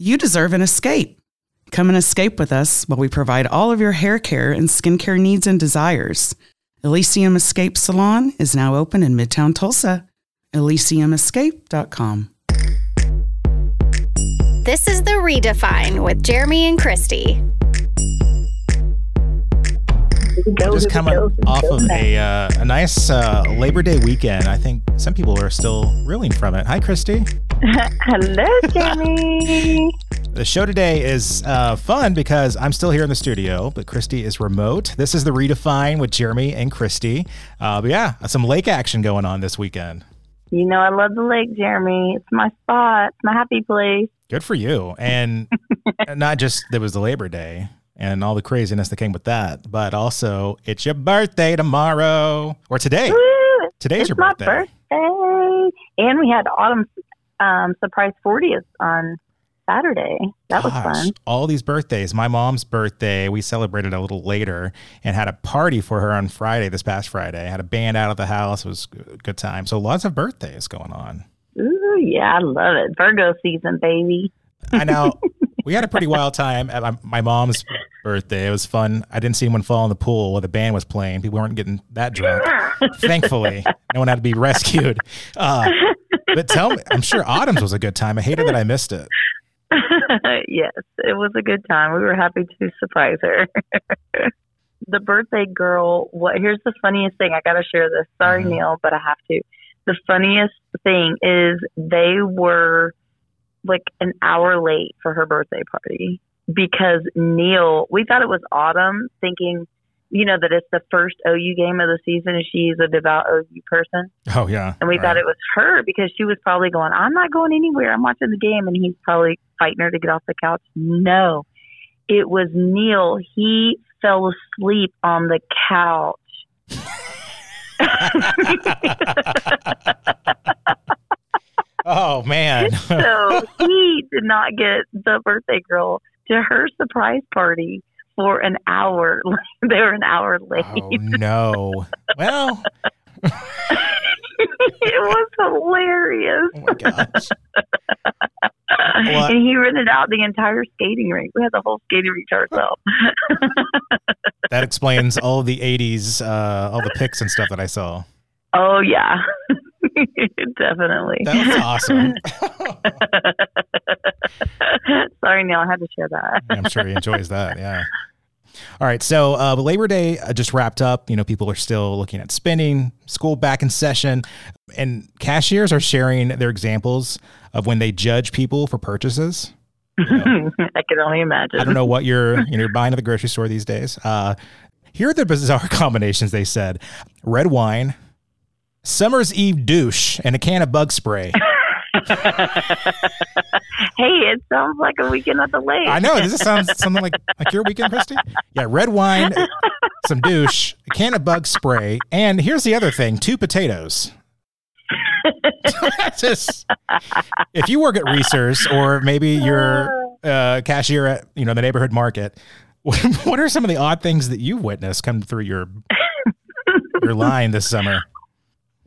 You deserve an escape. Come and escape with us while we provide all of your hair care and skincare needs and desires. Elysium Escape Salon is now open in Midtown Tulsa. ElysiumEscape.com. This is The Redefine with Jeremy and Cristy. Just coming off of a, uh, a nice uh, Labor Day weekend. I think some people are still reeling from it. Hi, Cristy. Hello, Jeremy. The show today is uh, fun because I'm still here in the studio, but Cristy is remote. This is the Redefine with Jeremy and Cristy. Uh, but yeah, some lake action going on this weekend. You know, I love the lake, Jeremy. It's my spot. It's my happy place. Good for you. And not just there was the Labor Day and all the craziness that came with that, but also it's your birthday tomorrow or today. Woo! Today's it's your my birthday. birthday. And we had Autumn's um, surprise 40th on Saturday. That was fun. All these birthdays. My mom's birthday, we celebrated a little later and had a party for her on Friday, this past Friday. Had a band out of the house. It was a good time. So lots of birthdays going on. Ooh, yeah, I love it. Virgo season, baby. I know we had a pretty wild time at my, my mom's birthday. It was fun. I didn't see anyone fall in the pool while the band was playing. People weren't getting that drunk. Thankfully, no one had to be rescued. Uh, but tell me, I'm sure Autumn's was a good time. I hated that I missed it. yes, it was a good time. We were happy to surprise her. the birthday girl, what here's the funniest thing. I got to share this. Sorry, Mhm. Neil, but I have to. The funniest thing is they were like an hour late for her birthday party because Neil, we thought it was Autumn, thinking, you know, that it's the first OU game of the season and she's a devout OU person. Oh yeah, And we Right. thought it was her because she was probably going, I'm not going anywhere. I'm watching the game. And he's probably fighting her to get off the couch. No, it was Neil. He fell asleep on the couch. oh man. so he did not get the birthday girl to her surprise party for an hour. they were an hour late. Oh no. Well, it was hilarious. oh my gosh. What? and he rented out the entire skating rink. We had the whole skating rink to ourselves. That explains all the 80s, uh, all the pics and stuff that I saw. oh yeah, definitely. That was awesome. Sorry, Neil, I had to share that. I'm sure he enjoys that. Yeah. All right. So uh, Labor Day uh, just wrapped up. You know, people are still looking at spending, school back in session, and cashiers are sharing their examples of when they judge people for purchases. I can only imagine. I don't know what you're you know, you're buying at the grocery store these days. Uh, here are the bizarre combinations they said: red wine, summer's eve douche, and a can of bug spray. Hey, it sounds like a weekend at the lake. I know. Does this sound something like like your weekend, Cristy? Yeah, red wine, some douche, a can of bug spray, and here's the other thing: two potatoes. Just if you work at Reasor's or maybe you're uh, cashier at you know the neighborhood market. What, what are some of the odd things that you've witnessed come through your your line this summer?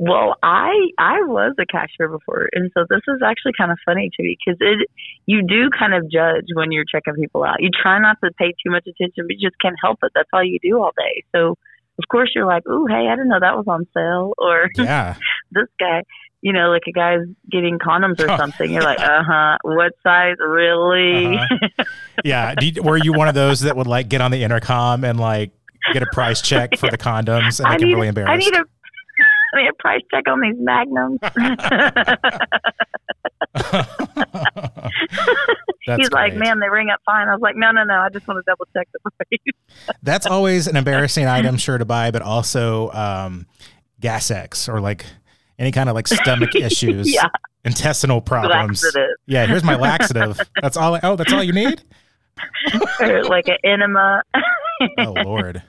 Well, I I was a cashier before, and so this is actually kind of funny to me because it you do kind of judge when you're checking people out. You try not to pay too much attention, but you just can't help it. That's all you do all day. So of course you're like, "Ooh, hey, I didn't know that was on sale," or Yeah, this guy, you know, like a guy's getting condoms or Oh, something. You're like, "Uh huh, what size, really?" Uh-huh. yeah. You, were you one of those that would like get on the intercom and like get a price check for the condoms and I like I'm really I embarrassed? need a I need a price check on these magnums. He's like, man, they ring up fine. I was like, no, no, no. I just want to double check the price. That's always an embarrassing item, sure to buy, but also um, gas X or like any kind of like stomach issues, Yeah. intestinal problems. Laxative. Yeah, here's my laxative. That's all. Oh, that's all you need. or like an enema. Oh Lord.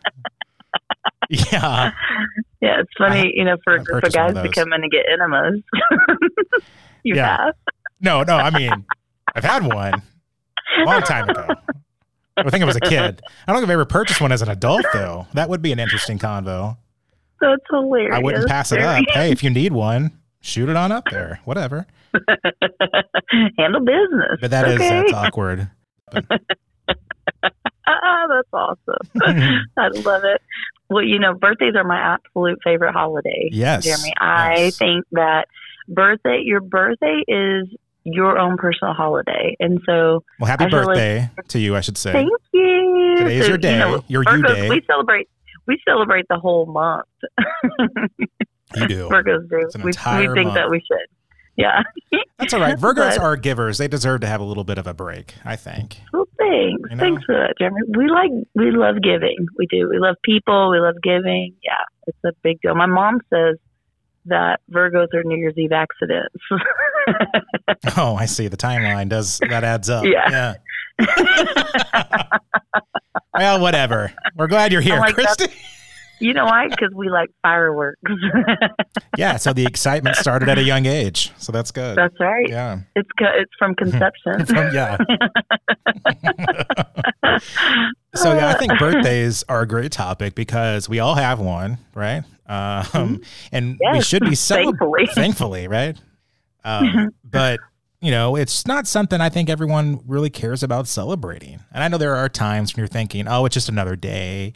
Yeah, yeah, it's funny, you know, for a I've group of guys of to come in and get enemas. you Yeah. have? no, no. I mean, I've had one a long time ago. I think I was a kid. I don't think I've ever purchased one as an adult though. That would be an interesting convo. So it's hilarious. I wouldn't pass it up. Hey, if you need one, shoot it on up there. Whatever. Handle business. But that is okay. that's awkward. Ah, that's awesome. I love it. Well, you know, birthdays are my absolute favorite holiday. Yes, Jeremy. I yes. think that birthday, your birthday is your own personal holiday, and so Well, happy feel like- birthday to you, I should say. thank you. Today is So, your day, You know, your you day. We celebrate. We celebrate the whole month. You do. Virgos do. We, we think month. that we should. Yeah. That's all right. Virgos But- are givers. They deserve to have a little bit of a break, I think. Well, thanks. You know? Thanks for that, Jeremy. We like, we love giving. We do. We love people. We love giving. Yeah, it's a big deal. My mom says that Virgos are New Year's Eve accidents. Oh, I see. The timeline does that adds up. Yeah. Yeah. well, whatever. We're glad you're here, like. Cristy. You know why? Because we like fireworks. Yeah. So the excitement started at a young age. So that's good. That's right. Yeah. It's co- it's from conception. From- yeah. So yeah, I think birthdays are a great topic because we all have one, right? Um, and we Mm-hmm. Yes, should be celebrating. thankfully. thankfully, right? Um, but you know, it's not something I think everyone really cares about celebrating. And I know there are times when you're thinking, "Oh, it's just another day,"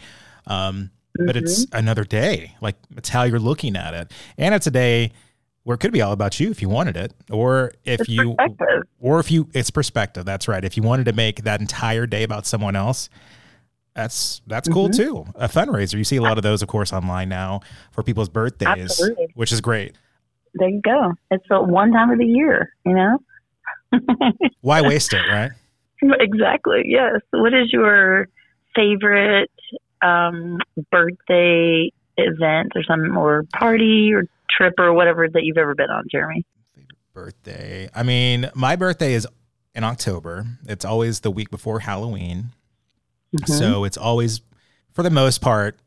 um, but it's Mm-hmm. another day. Like it's how you're looking at it, and it's a day where it could be all about you if you wanted it, or if It's you, or if you, it's perspective. That's right. If you wanted to make that entire day about someone else. That's that's cool Mm-hmm. too. A fundraiser. You see a lot of those, of course, online now for people's birthdays, Absolutely. which is great. There you go. It's the one time of the year, you know? Why waste it, right? exactly. Yes. What is your favorite um, birthday event or some or party or trip or whatever that you've ever been on, Jeremy? Birthday. I mean, my birthday is in October. It's always the week before Halloween. Mhm. So it's always, for the most part,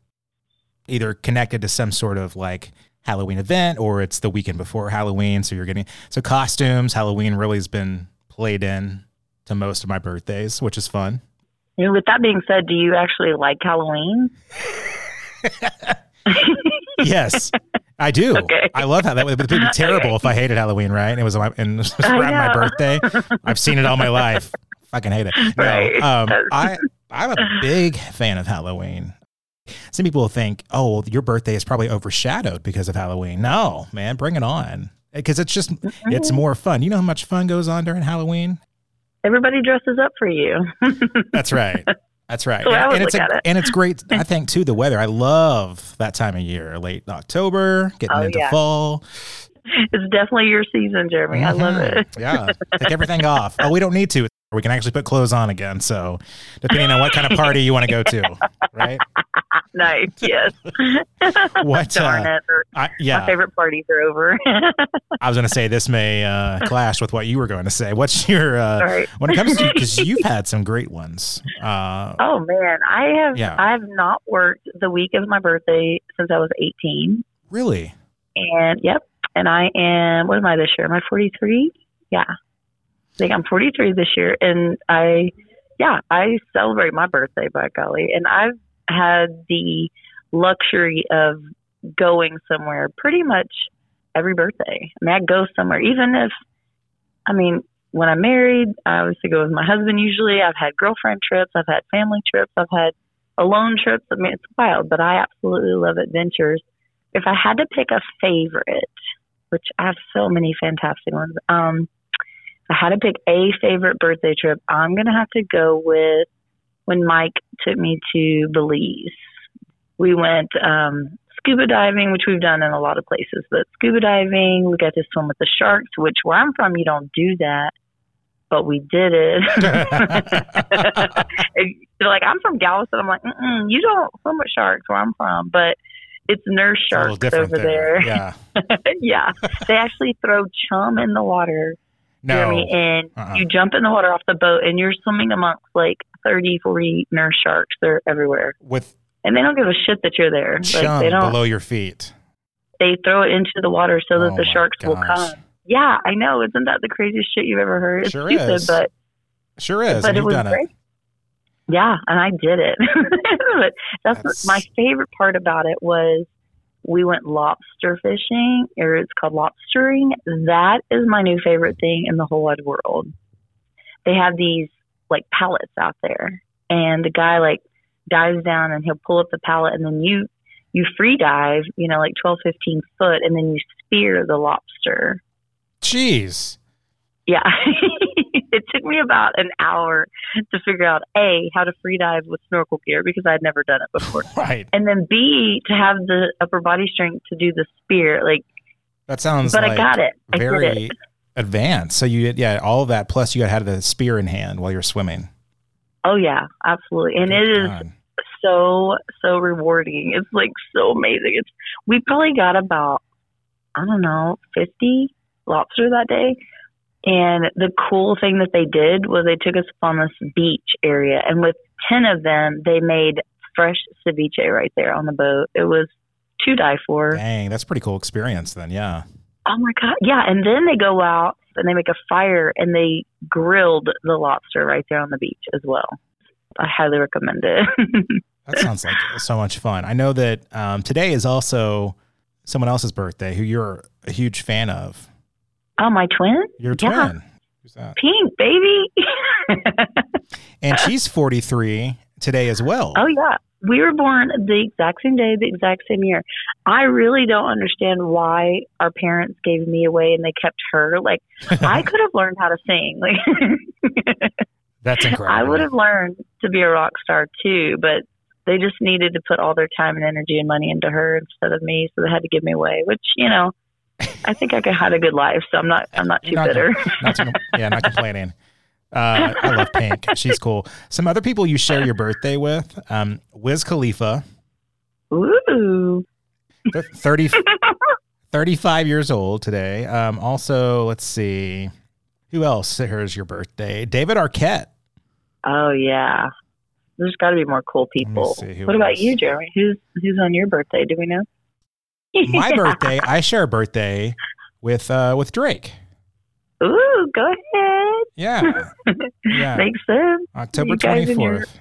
either connected to some sort of like Halloween event or it's the weekend before Halloween. So you're getting, so costumes, Halloween really has been played in to most of my birthdays, which is fun. And with that being said, do you actually like Halloween? Yes, I do. Okay. I love how that would be terrible Okay. if I hated Halloween, right? And it was my, and it was around my birthday. I've seen it all my life. Fucking hate it. No, Right. um, I I'm a big fan of Halloween. Some people will think, oh, well, your birthday is probably overshadowed because of Halloween. No, man, bring it on. Because it's just Mm-hmm. it's more fun. You know how much fun goes on during Halloween? Everybody dresses up for you. That's right. That's right. So and, and it's a, it. and it's great. I think too the weather. I love that time of year, late October, getting Oh, into yeah. fall. it's definitely your season, Jeremy. I love Mhm. it. Yeah. Take everything off. Oh, we don't need to. We can actually put clothes on again. So, depending on what kind of party you want to go to, right? Nice. Yes. What? Darn Uh, I, My yeah, favorite parties are over. I was going to say this may uh, clash with what you were going to say. What's your uh, Right. when it comes to because you've had some great ones. Uh, Oh man, I have Yeah. I have not worked the week of my birthday since I was 18. really? And yep, and I am what am I this year? Am I 43? Yeah. I think I'm 43 this year and I yeah, I celebrate my birthday by golly and I've had the luxury of going somewhere pretty much every birthday. I mean, I go somewhere even if I mean, when I'm married, I to go with my husband usually. I've had girlfriend trips, I've had family trips, I've had alone trips. I mean, it's wild, but I absolutely love adventures. If I had to pick a favorite, which I have so many fantastic ones, um, I had to pick a favorite birthday trip, I'm going to have to go with when Mike took me to Belize. We went um, scuba diving, which we've done in a lot of places, but scuba diving, we got to swim with the sharks, which where I'm from, you don't do that, but we did it. They're like, I'm from Galveston. I'm like, Mm-mm, you don't swim with sharks where I'm from, but it's nurse It's a little sharks over there. Yeah. yeah, they actually throw chum in the water, No. Jeremy, and Uh-uh. you jump in the water off the boat, and you're swimming amongst like 30, 40 nurse sharks. They're everywhere, With and they don't give a shit that you're there. Like chum they don't. below your feet. They throw it into the water so that Oh the sharks will come. Yeah, I know. Isn't that the craziest shit you've ever heard? It's Sure stupid, is. but Sure is. but and it you've was done great. it. Yeah, and I did it. but that's, That's- my favorite part about it was we went lobster fishing, or it's called lobstering. That is my new favorite thing in the whole wide world. They have these like pallets out there, and the guy like dives down and he'll pull up the pallet, and then you you free dive, you know, like 12, 15 foot, and then you spear the lobster. Jeez. Yeah. it took me about an hour to figure out A, how to free dive with snorkel gear because I had never done it before. Right. And then B, to have the upper body strength to do the spear. Like, That sounds but like I got it. I did very it. advanced. So you yeah, all of that plus you had the spear in hand while you're swimming. Oh, yeah, absolutely. And Good it is God. so, so rewarding. It's like so amazing. It's, we probably got about, I don't know, 50 lobster that day. And the cool thing that they did was they took us on this beach area, and with 10 of them, they made fresh ceviche right there on the boat. It was to die for. Dang, that's a pretty cool experience then, yeah. Oh my God. Yeah. And then they go out and they make a fire and they grilled the lobster right there on the beach as well. I highly recommend it. That sounds like so much fun. I know that um, today is also someone else's birthday who you're a huge fan of. Oh, my twin? Your Yeah. twin. Who's that? Pink, baby. And she's 43 today as well. oh, yeah. We were born the exact same day, the exact same year. I really don't understand why our parents gave me away and they kept her. Like, I could have learned how to sing. Like, That's incredible. I would have learned to be a rock star too, but they just needed to put all their time and energy and money into her instead of me, so they had to give me away. Which you know, I think I had a good life, so I'm not I'm not too Not- bitter. not to, yeah, not complaining. Uh, I love Pink. She's cool. Some other people you share your birthday with, um, Wiz Khalifa, Ooh, th- 30, 35 years old today. Um, also, let's see, who else shares your birthday? David Arquette. oh yeah. There's got to be more cool people. see What about you, Jeremy? Who's who's on your birthday? Do we know? My birthday, I share a birthday with uh, with Drake. Ooh, go ahead. Yeah, yeah, Makes sense. October twenty fourth.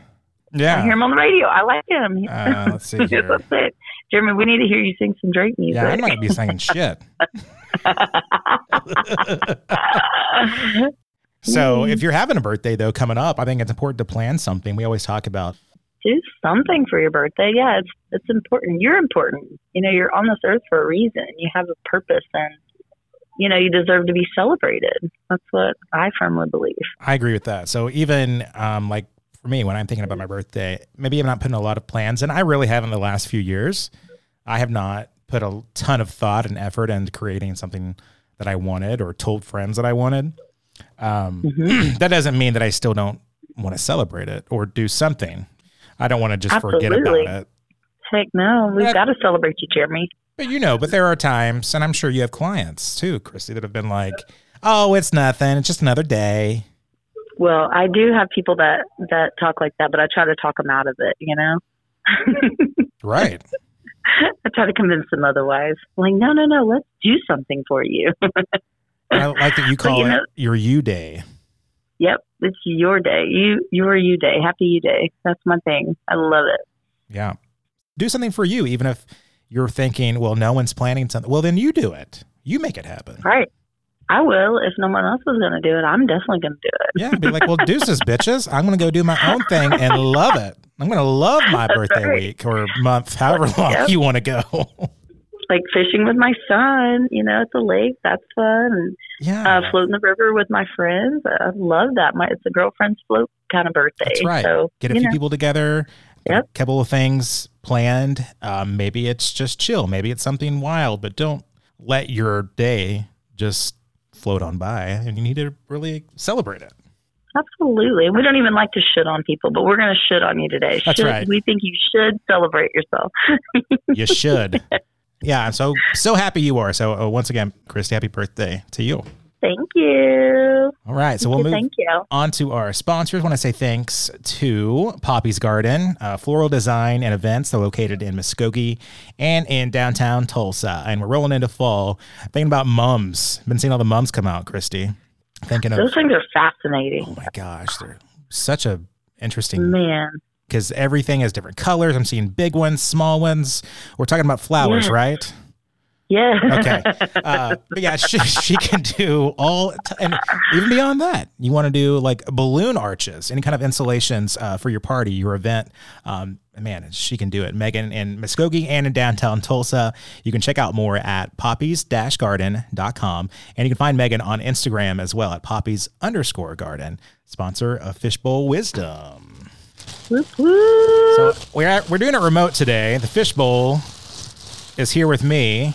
I hear him on the radio. I like him. Uh, let's see here. That's it. Jeremy, we need to hear you sing some Drake music. Yeah, I might be singing shit. So Mm. if you're having a birthday though coming up, I think it's important to plan something. We always talk about do something for your birthday. Yeah, it's it's important. You're important. You know, you're on this earth for a reason. You have a purpose and you know, you deserve to be celebrated. That's what I firmly believe. I agree with that. So even um, like for me, when I'm thinking about my birthday, maybe I'm not putting a lot of plans, and I really have in the last few years. I have not put a ton of thought and effort into creating something that I wanted or told friends that I wanted. Um, Mhm. that doesn't mean that I still don't want to celebrate it or do something. I don't want to just forget about it. Heck no, we've That- got to celebrate you, Jeremy. But you know, but there are times, and I'm sure you have clients too, Cristy, that have been like, "Oh, it's nothing. It's just another day." Well, I do have people that that talk like that, but I try to talk them out of it. You know, Right. I try to convince them otherwise. Like, no, no, no, let's do something for you. I like that you call you it know- your you day. Yep, it's your day. You your you day. Happy you day. That's my thing. I love it. Yeah. Do something for you, even if you're thinking, well, no one's planning something. Well, then you do it. You make it happen. Right. I will. If no one else is going to do it, I'm definitely going to do it. Yeah. Be like, well, deuces, bitches. I'm going to go do my own thing and love it. I'm going to love my That's birthday right. week or month, however long Yep. you want to go. Like fishing with my son, you know, at the lake. That's fun. And yeah. uh, floating the river with my friends. I love that. My it's a girlfriend's float kind of birthday. That's right. So Get a few know, people together. Yep. A couple of things planned. Um, maybe it's just chill. Maybe it's something wild, but don't let your day just float on by. And you need to really celebrate it. absolutely. We don't even like to shit on people, but we're going to shit on you today. That's Should- right. We think you should celebrate yourself. You should. Yeah. I'm so so happy you are. So uh, once again, Cristy, happy birthday to you. Thank you. All right. So we'll move Thank you. on to our sponsors. want to say thanks to Poppy's Garden, uh, floral design and events. They're located in Muskogee and in downtown Tulsa. And we're rolling into fall. Thinking about mums. Been seeing all the mums come out, Cristy. Thinking of, Those things are fascinating. oh my gosh, they're such a interesting Man, because everything has different colors. I'm seeing big ones, small ones. We're talking about flowers, Yeah. right? Yeah. Okay. Uh, but yeah, she, she can do all, t- and even beyond that, you want to do like balloon arches, any kind of installations uh, for your party, your event. Um, man, she can do it. Megan in Muskogee and in downtown Tulsa. You can check out more at poppys-garden.com. And you can find Megan on Instagram as well at poppies underscore garden, sponsor of Fishbowl Wisdom. So we're at, we're doing it remote today. The fishbowl is here with me,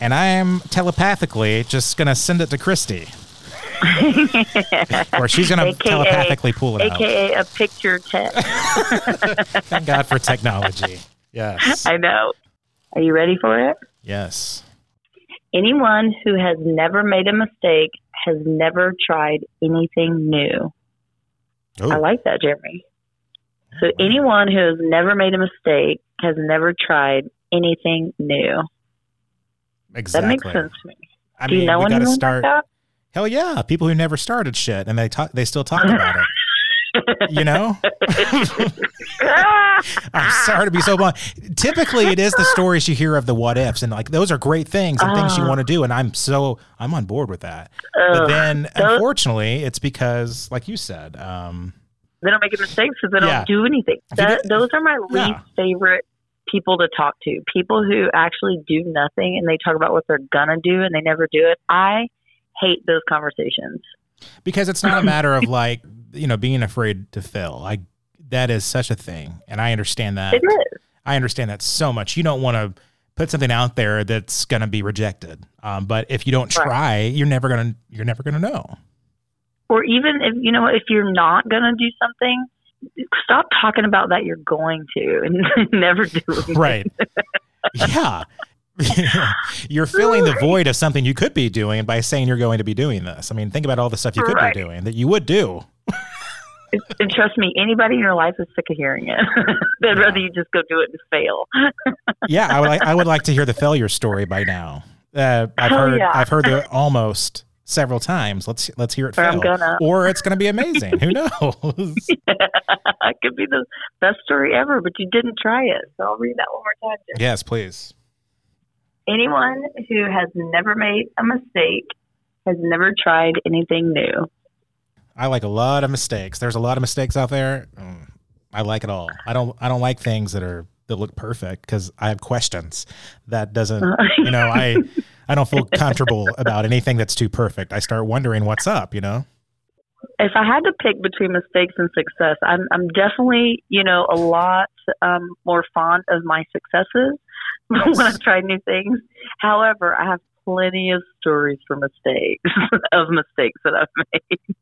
and I'm telepathically just gonna send it to Cristy, or she's gonna AKA telepathically pull it out. AKA a picture text. Thank God for technology. Yes, I know. Are you ready for it? yes. Anyone who has never made a mistake has never tried anything new. Oh, I like that, Jeremy. So anyone who has never made a mistake has never tried anything new. exactly. That makes sense to me. I Do mean, you know we anyone gotta start. like Hell yeah, people who never started shit and they talk, they still talk about it. You know. I'm sorry to be so blunt. Typically, it is the stories you hear of the what ifs, and like those are great things and things you Ah. want to do, and I'm so I'm on board with that. But then, unfortunately, it's because, like you said, um, they don't make a mistake because they don't do anything. That, those are my Yeah. least favorite people to talk to. People who actually do nothing and they talk about what they're gonna do and they never do it. I hate those conversations. because it's not a matter of like you know being afraid to fail. Like that is such a thing, and I understand that. It is. I understand that so much. You don't want to put something out there that's going to be rejected. Um, but if you don't Right. try, you're never gonna you're never gonna know. Or even if you know if you're not gonna do something, stop talking about that you're going to and never do it. Right. yeah. you're filling the void of something you could be doing by saying you're going to be doing this. I mean, think about all the stuff you could Right. be doing that you would do. And trust me, anybody in your life is sick of hearing it. They'd Yeah. rather you just go do it and fail. Yeah, I would like I would like to hear the failure story by now. Uh, I've Oh, heard yeah. I've heard the almost several times. Let's let's hear it Or I'm fail. gonna. Or it's going to be amazing. Who knows? it could be the best story ever, but you didn't try it. So I'll read that one more time. Jen. yes, please. Anyone who has never made a mistake has never tried anything new. I like a lot of mistakes. There's a lot of mistakes out there. Mm, I like it all. I don't. I don't like things that are that look perfect because I have questions. That doesn't. You know, I I don't feel comfortable about anything that's too perfect. I start wondering what's up. You know. if I had to pick between mistakes and success, I'm I'm definitely you know a lot um, more fond of my successes when I try new things. However, I have plenty of stories for mistakes of mistakes that I've made.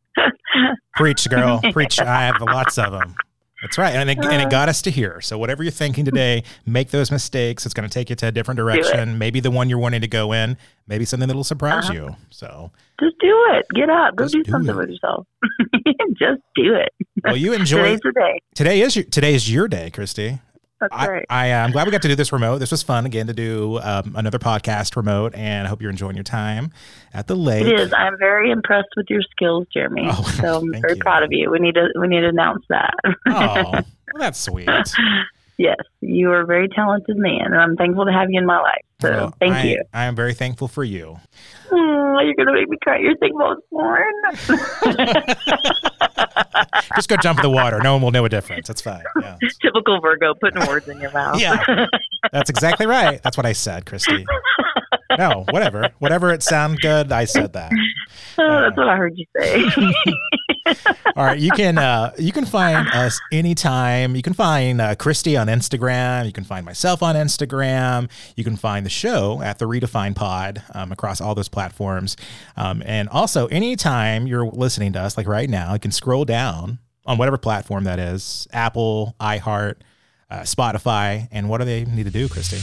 Preach, girl. Preach. I have lots of them. That's right. And it, and it got us to here. So, whatever you're thinking today, make those mistakes. It's going to take you to a different direction. Maybe the one you're wanting to go in, maybe something that'll surprise Uh-huh. you. So, Just do it. Get up. Go Just do do something it. with yourself. Just do it. well, you enjoy. Today's the day. Today is your, today is your day, Cristy. That's I, right. I, uh, I'm glad we got to do this remote. This was fun again to do um, another podcast remote, and I hope you're enjoying your time at the lake. It is. I'm very impressed with your skills, Jeremy. Oh, so I'm very you. proud of you. We need to we need to announce that. Oh, well, that's sweet. Yes, you are a very talented man, and I'm thankful to have you in my life. So Well, thank I, you. I am very thankful for you. Oh, you're gonna make me cry. You're thankful it's born. Just go jump in the water. No one will know a difference. That's fine. Yeah. Typical Virgo, putting words in your mouth. Yeah. That's exactly right. That's what I said, Cristy. No, whatever. Whatever it sounded good, I said that. Oh, that's what I heard you say. All right, you can uh, you can find us anytime. You can find uh, Cristy on Instagram. You can find myself on Instagram. You can find the show at the Redefine Pod um, across all those platforms. Um, and also, anytime you're listening to us, like right now, you can scroll down on whatever platform that is: Apple, iHeart, uh, Spotify. And what do they need to do, Cristy?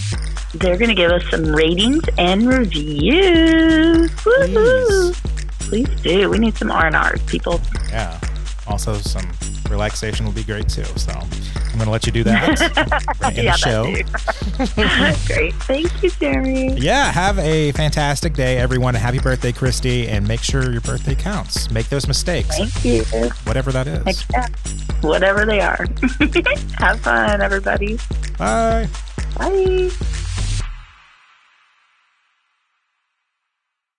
They're gonna give us some ratings and reviews. Woo-hoo. Please do. We need some R and R's, people. Yeah. Also, some relaxation will be great too. So I'm going to let you do that. in yeah, the show. Great. Thank you, Jeremy. Yeah, have a fantastic day, everyone. Happy birthday, Cristy, and make sure your birthday counts. Make those mistakes, Thank you. whatever that is. Whatever they are. Have fun, everybody. Bye. Bye.